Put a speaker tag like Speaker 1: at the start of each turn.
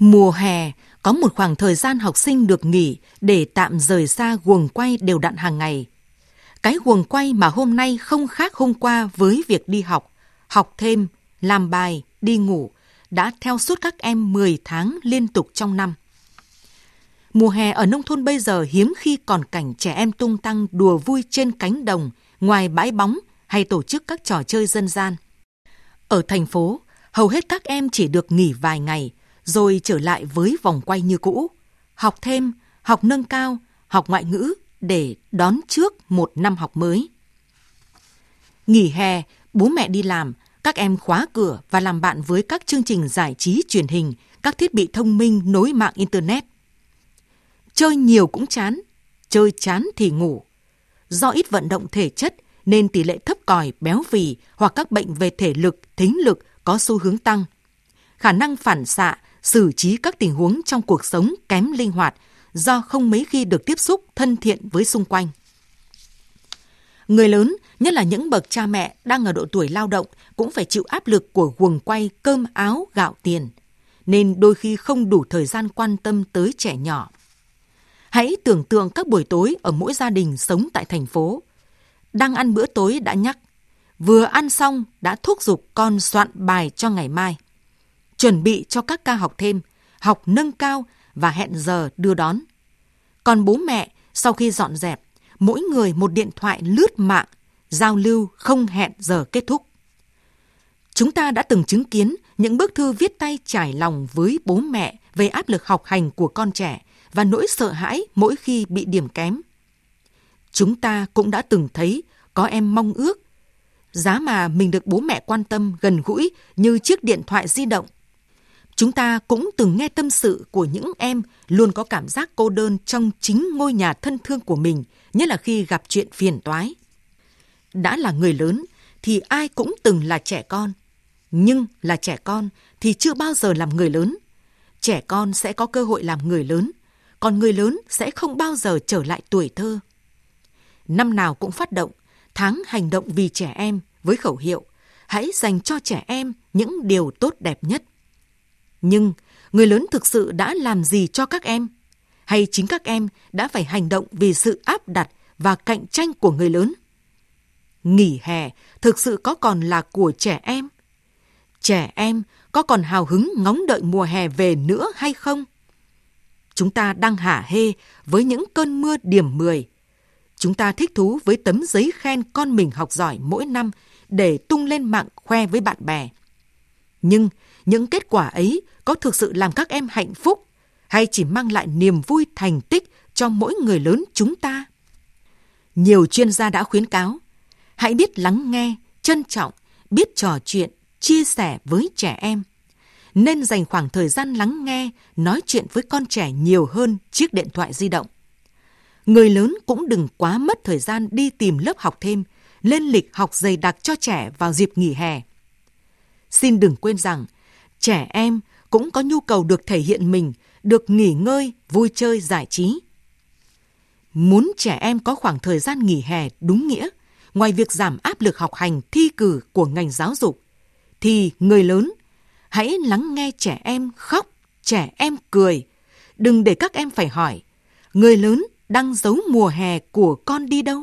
Speaker 1: Mùa hè có một khoảng thời gian học sinh được nghỉ để tạm rời xa guồng quay đều đặn hàng ngày. Cái guồng quay mà hôm nay không khác hôm qua với việc đi học, học thêm, làm bài, đi ngủ đã theo suốt các em 10 tháng liên tục trong năm. Mùa hè ở nông thôn bây giờ hiếm khi còn cảnh trẻ em tung tăng đùa vui trên cánh đồng, ngoài bãi bóng hay tổ chức các trò chơi dân gian. Ở thành phố, hầu hết các em chỉ được nghỉ vài ngày, rồi trở lại với vòng quay như cũ, học thêm, học nâng cao, học ngoại ngữ để đón trước một năm học mới. Nghỉ hè, bố mẹ đi làm, các em khóa cửa và làm bạn với các chương trình giải trí truyền hình, các thiết bị thông minh nối mạng Internet. Chơi nhiều cũng chán, chơi chán thì ngủ. Do ít vận động thể chất nên tỷ lệ thấp còi, béo phì hoặc các bệnh về thể lực, thính lực có xu hướng tăng. Khả năng phản xạ, xử trí các tình huống trong cuộc sống kém linh hoạt do không mấy khi được tiếp xúc thân thiện với xung quanh. Người lớn, nhất là những bậc cha mẹ đang ở độ tuổi lao động cũng phải chịu áp lực của guồng quay cơm áo gạo tiền, nên đôi khi không đủ thời gian quan tâm tới trẻ nhỏ. Hãy tưởng tượng các buổi tối ở mỗi gia đình sống tại thành phố. Đang ăn bữa tối đã nhắc, vừa ăn xong đã thúc giục con soạn bài cho ngày mai. Chuẩn bị cho các ca học thêm, học nâng cao và hẹn giờ đưa đón. Còn bố mẹ, sau khi dọn dẹp, mỗi người một điện thoại lướt mạng, giao lưu không hẹn giờ kết thúc. Chúng ta đã từng chứng kiến những bức thư viết tay trải lòng với bố mẹ về áp lực học hành của con trẻ và nỗi sợ hãi mỗi khi bị điểm kém. Chúng ta cũng đã từng thấy có em mong ước giá mà mình được bố mẹ quan tâm gần gũi như chiếc điện thoại di động. Chúng ta cũng từng nghe tâm sự của những em luôn có cảm giác cô đơn trong chính ngôi nhà thân thương của mình, nhất là khi gặp chuyện phiền toái. Đã là người lớn thì ai cũng từng là trẻ con, nhưng là trẻ con thì chưa bao giờ làm người lớn. Trẻ con sẽ có cơ hội làm người lớn, còn người lớn sẽ không bao giờ trở lại tuổi thơ. Năm nào cũng phát động tháng hành động vì trẻ em với khẩu hiệu hãy dành cho trẻ em những điều tốt đẹp nhất. Nhưng, người lớn thực sự đã làm gì cho các em? Hay chính các em đã phải hành động vì sự áp đặt và cạnh tranh của người lớn? Nghỉ hè thực sự có còn là của trẻ em? Trẻ em có còn hào hứng ngóng đợi mùa hè về nữa hay không? Chúng ta đang hả hê với những cơn mưa điểm 10. Chúng ta thích thú với tấm giấy khen con mình học giỏi mỗi năm để tung lên mạng khoe với bạn bè. Nhưng những kết quả ấy có thực sự làm các em hạnh phúc hay chỉ mang lại niềm vui thành tích cho mỗi người lớn chúng ta? Nhiều chuyên gia đã khuyến cáo, hãy biết lắng nghe, trân trọng, biết trò chuyện, chia sẻ với trẻ em nên dành khoảng thời gian lắng nghe, nói chuyện với con trẻ nhiều hơn chiếc điện thoại di động. Người lớn cũng đừng quá mất thời gian đi tìm lớp học thêm, lên lịch học dày đặc cho trẻ vào dịp nghỉ hè. Xin đừng quên rằng, trẻ em cũng có nhu cầu được thể hiện mình, được nghỉ ngơi, vui chơi, giải trí. Muốn trẻ em có khoảng thời gian nghỉ hè đúng nghĩa, ngoài việc giảm áp lực học hành thi cử của ngành giáo dục, thì người lớn hãy lắng nghe trẻ em khóc, trẻ em cười. Đừng để các em phải hỏi, người lớn đang giấu mùa hè của con đi đâu?